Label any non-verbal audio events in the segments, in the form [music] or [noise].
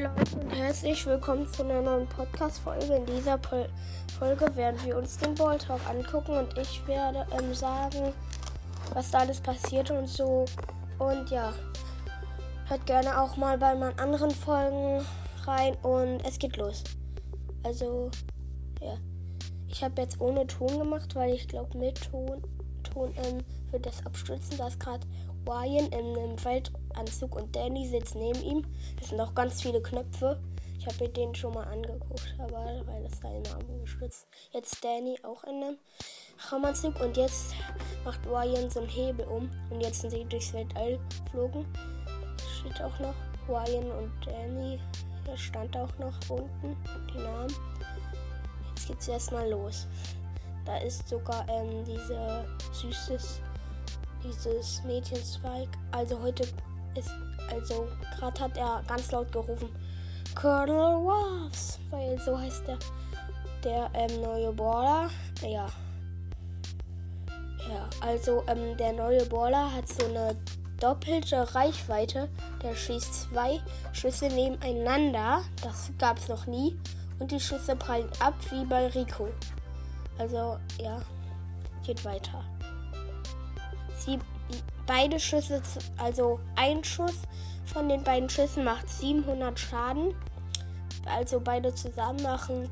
Leute und herzlich willkommen zu einer neuen Podcast-Folge. In dieser Pol Folge werden wir uns den Ball Talk angucken und ich werde ähm, sagen, was da alles passiert und so. Und ja, hört gerne auch mal bei meinen anderen Folgen rein und es geht los. Also, ja. Ich habe jetzt ohne Ton gemacht, weil ich glaube, mit Ton, Ton ähm, wird das abstürzen. Da ist gerade Ryan in einem Feldanzug und Danny sitzt neben ihm. Das sind auch ganz viele Knöpfe. Ich habe mir den schon mal angeguckt, aber weil das seine Name geschützt. Jetzt Danny auch in einem Raumanzug und jetzt macht Ryan so einen Hebel um und jetzt sind sie durchs Weltall geflogen. Steht auch noch Ryan und Danny. Hier stand auch noch unten die Namen. Jetzt geht's erstmal los. Da ist sogar ähm, diese süßes dieses Mädchenzweig. Also heute ist, also gerade hat er ganz laut gerufen, Colonel Ruffs, weil so heißt der, der ähm, neue Baller. Ja. Ja, also ähm, der neue Baller hat so eine doppelte Reichweite. Der schießt zwei Schüsse nebeneinander. Das gab es noch nie. Und die Schüsse prallen ab wie bei Rico. Also, ja, geht weiter. Sie beide Schüsse, also ein Schuss von den beiden Schüssen macht 700 Schaden. Also beide zusammen machen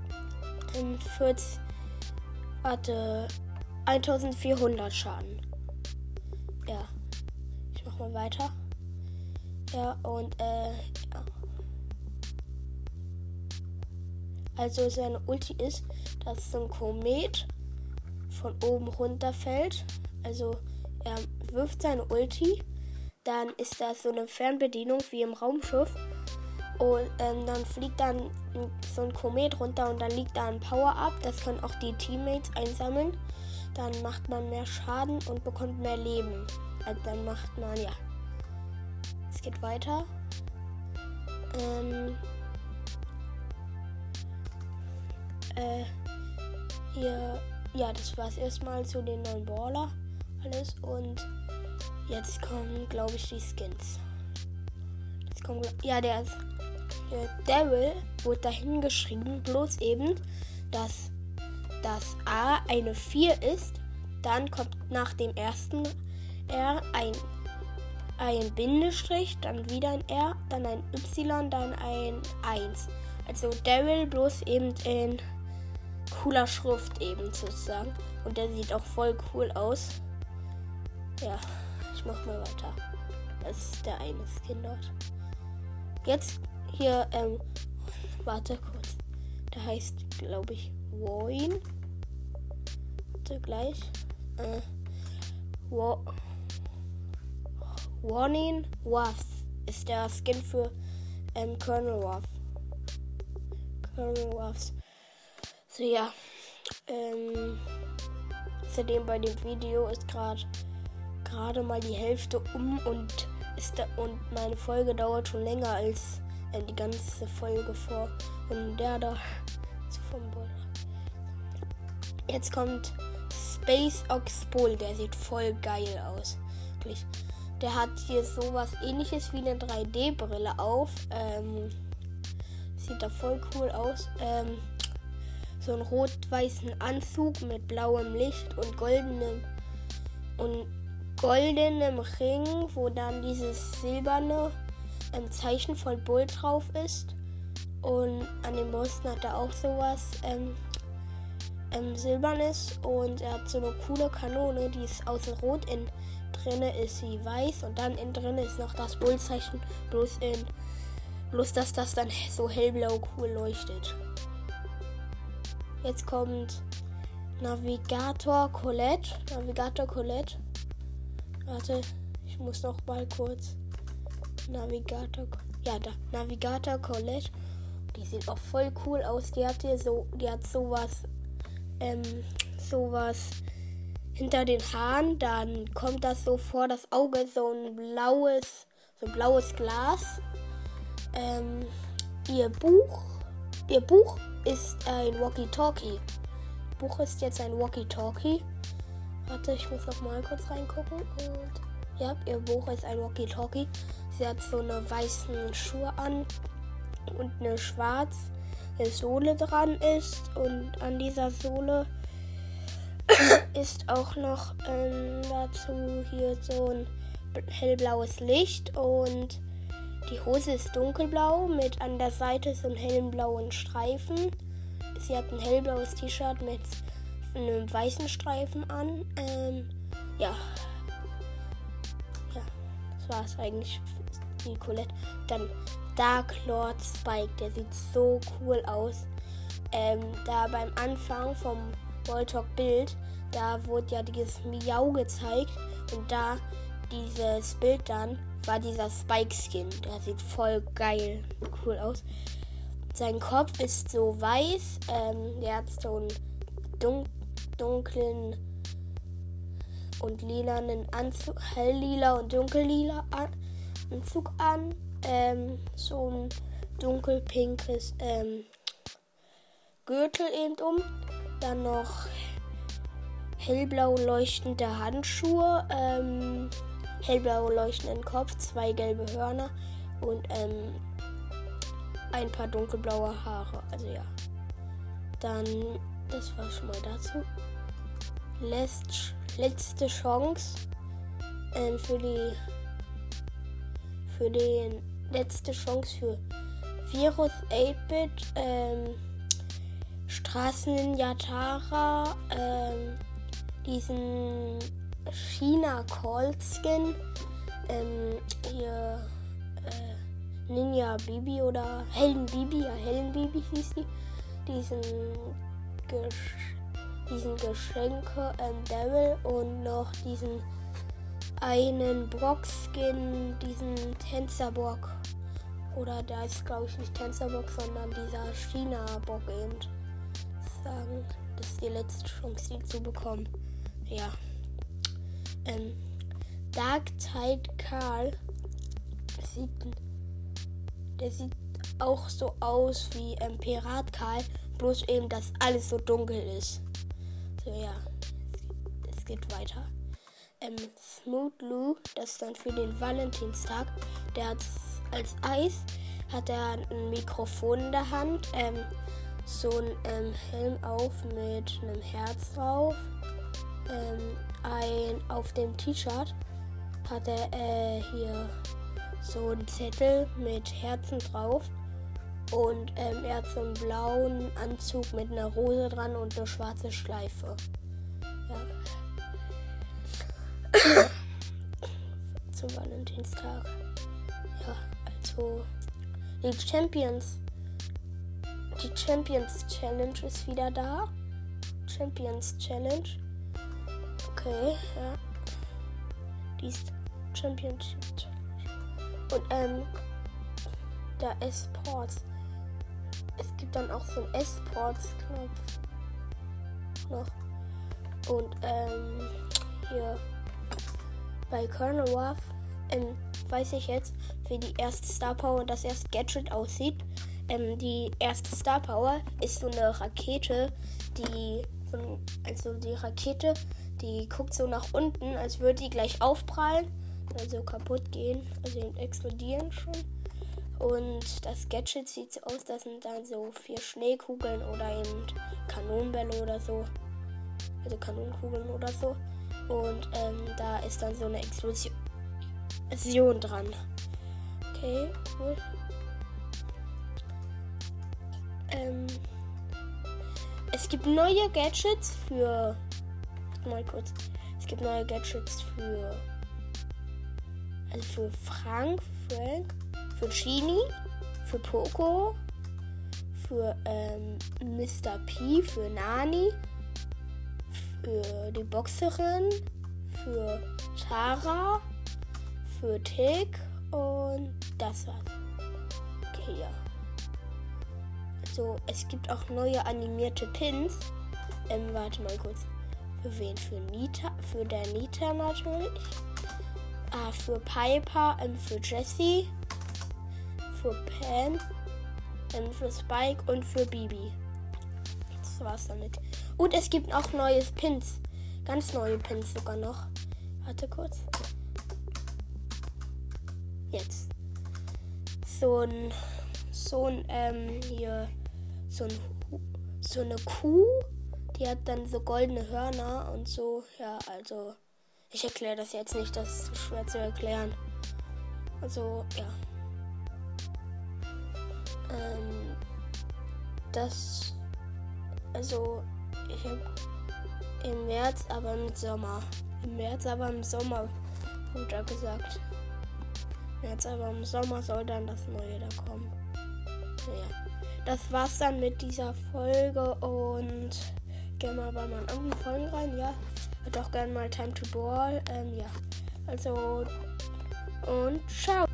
40, warte, 1400 Schaden. Ja, ich mach mal weiter. Ja, und äh, ja. Also seine Ulti ist, dass so ein Komet von oben runter fällt. Also wirft seine Ulti. Dann ist das so eine Fernbedienung wie im Raumschiff. Und ähm, dann fliegt dann so ein Komet runter und dann liegt da ein Power-Up. Das können auch die Teammates einsammeln. Dann macht man mehr Schaden und bekommt mehr Leben. Also dann macht man, ja. Es geht weiter. Ähm, äh, hier, ja, das war es erstmal zu den neuen Baller alles und jetzt kommen, glaube ich, die Skins. Jetzt kommen, ja, der, der Daryl wurde dahin geschrieben, bloß eben, dass das A eine 4 ist. Dann kommt nach dem ersten R ein, ein Bindestrich, dann wieder ein R, dann ein Y, dann ein 1. Also Daryl bloß eben in cooler Schrift eben sozusagen. Und der sieht auch voll cool aus. Ja, ich mach mal weiter. Das ist der eine Skin dort. Jetzt hier, ähm, warte kurz. Der heißt, glaube ich. Warte gleich. Äh, Wa Warning Waff ist der Skin für ähm, Colonel Waff. Colonel Waffs. So ja. Ähm, außerdem bei dem Video ist gerade gerade mal die Hälfte um und ist da, und meine Folge dauert schon länger als äh, die ganze Folge vor und der da vom Boulder. Jetzt kommt Space Ox Bull, der sieht voll geil aus. Wirklich. Der hat hier sowas ähnliches wie eine 3D-Brille auf. Ähm, sieht da voll cool aus. Ähm, so einen rot-weißen Anzug mit blauem Licht und goldenem und goldenem Ring, wo dann dieses silberne ähm, Zeichen von Bull drauf ist. Und an den Brüsten hat er auch sowas ähm, ähm, silbernes. Und er hat so eine coole Kanone, die ist außen rot, in drinne ist sie weiß und dann innen drinne ist noch das Bullzeichen, bloß in bloß dass das dann so hellblau cool leuchtet. Jetzt kommt Navigator Colette. Navigator Colette Warte, ich muss noch mal kurz. Navigator. Ja, da. Navigator Colette. Die sieht auch voll cool aus. Die hat hier so. Die hat sowas. Ähm, sowas hinter den Haaren. Dann kommt das so vor das Auge. So ein blaues. So ein blaues Glas. Ähm, ihr Buch. Ihr Buch ist ein Walkie-Talkie. Buch ist jetzt ein Walkie-Talkie. Warte, ich muss noch mal kurz reingucken. Und ja, ihr Buch ist ein Walkie-Talkie. Sie hat so eine weißen Schuhe an. und eine schwarze Sohle dran ist. Und an dieser Sohle [coughs] ist auch noch ähm, dazu hier so ein hellblaues Licht und die Hose ist dunkelblau mit an der Seite so einem hellen blauen Streifen. Sie hat ein hellblaues T-Shirt mit einem weißen Streifen an. Ähm, ja. Ja, das war es eigentlich. Die Colette. Dann Dark Lord Spike. Der sieht so cool aus. Ähm, da beim Anfang vom Voltalk Bild, da wurde ja dieses Miau gezeigt. Und da dieses Bild dann war dieser Spike Skin. Der sieht voll geil, cool aus. Sein Kopf ist so weiß. Ähm, der hat so einen dun dunklen und lilanen Anzug, helllila und dunkellila Anzug an. Ähm, so ein dunkelpinkes ähm, Gürtel eben um. Dann noch hellblau leuchtende Handschuhe, ähm, hellblau leuchtenden Kopf, zwei gelbe Hörner und ähm, ein paar dunkelblaue Haare. Also ja. Dann, das war schon mal dazu. Letzt, letzte Chance ähm, für die für den letzte Chance für Virus 8-Bit, ähm, Straßen Yatara, ähm, diesen China Call Skin, ähm, hier äh, Ninja Bibi oder Helden Bibi, ja Helden Bibi hieß die, diesen diesen Geschenke ähm, Devil und noch diesen einen Brock-Skin, diesen Tänzerbock. Oder da ist, glaube ich, nicht Tänzerbock, sondern dieser China-Bock eben. Sagen, das ist die letzte Chance, die zu bekommen. Ja. Ähm, Dark Tide Karl sieht, der sieht auch so aus wie ähm, Pirat Karl, bloß eben, dass alles so dunkel ist. So, ja. Es geht weiter ähm, Smooth Lou, das ist dann für den Valentinstag. Der hat als Eis hat er ein Mikrofon in der Hand, ähm, so ein ähm, Helm auf mit einem Herz drauf. Ähm, ein auf dem T-Shirt hat er äh, hier so einen Zettel mit Herzen drauf. Und ähm, er hat so einen blauen Anzug mit einer Rose dran und eine schwarze Schleife. Ja. Zum Valentinstag. Ja, also die Champions. Die Champions Challenge ist wieder da. Champions Challenge. Okay, ja. Die ist Championship Challenge. Und ähm, der Esports. Es gibt dann auch so einen Esports-Knopf. Noch. Und ähm, hier bei Colonel Ruff ähm, weiß ich jetzt, wie die erste Star Power das erste Gadget aussieht. Ähm, die erste Star Power ist so eine Rakete, die also die Rakete, die guckt so nach unten, als würde die gleich aufprallen, also kaputt gehen, also explodieren schon. Und das Gadget sieht so aus, das sind dann so vier Schneekugeln oder eben Kanonenbälle oder so. Also Kanonenkugeln oder so. Und ähm, da ist dann so eine Explosion dran. Okay, cool. Ähm, es gibt neue Gadgets für. Mal kurz. Es gibt neue Gadgets für. Also für Frank, Frank, für Genie, für Poco, für ähm, Mr. P, für Nani, für die Boxerin, für Tara, für Tick und das war's. Okay, ja. So, es gibt auch neue animierte Pins. Ähm, warte mal kurz. Für wen? Für Nita? Für der Nita natürlich. Ah, für Piper, ähm, für Jessie, für ähm, für Spike und für Bibi. Das war's damit. Und es gibt auch neue Pins. Ganz neue Pins sogar noch. Warte kurz. Jetzt. So ein so ein, ähm, hier, so, ein, so eine Kuh, die hat dann so goldene Hörner und so. Ja, also, ich erkläre das jetzt nicht, das ist schwer zu erklären. Also, ja. Ähm, das, also, ich habe im März, aber im Sommer. Im März, aber im Sommer, wurde er gesagt. Jetzt aber im Sommer soll dann das Neue da kommen. Ja. Das war's dann mit dieser Folge und gehen mal bei meinen anderen Folgen rein. Ja, auch gerne mal Time to Ball. Ähm, ja. Also und ciao.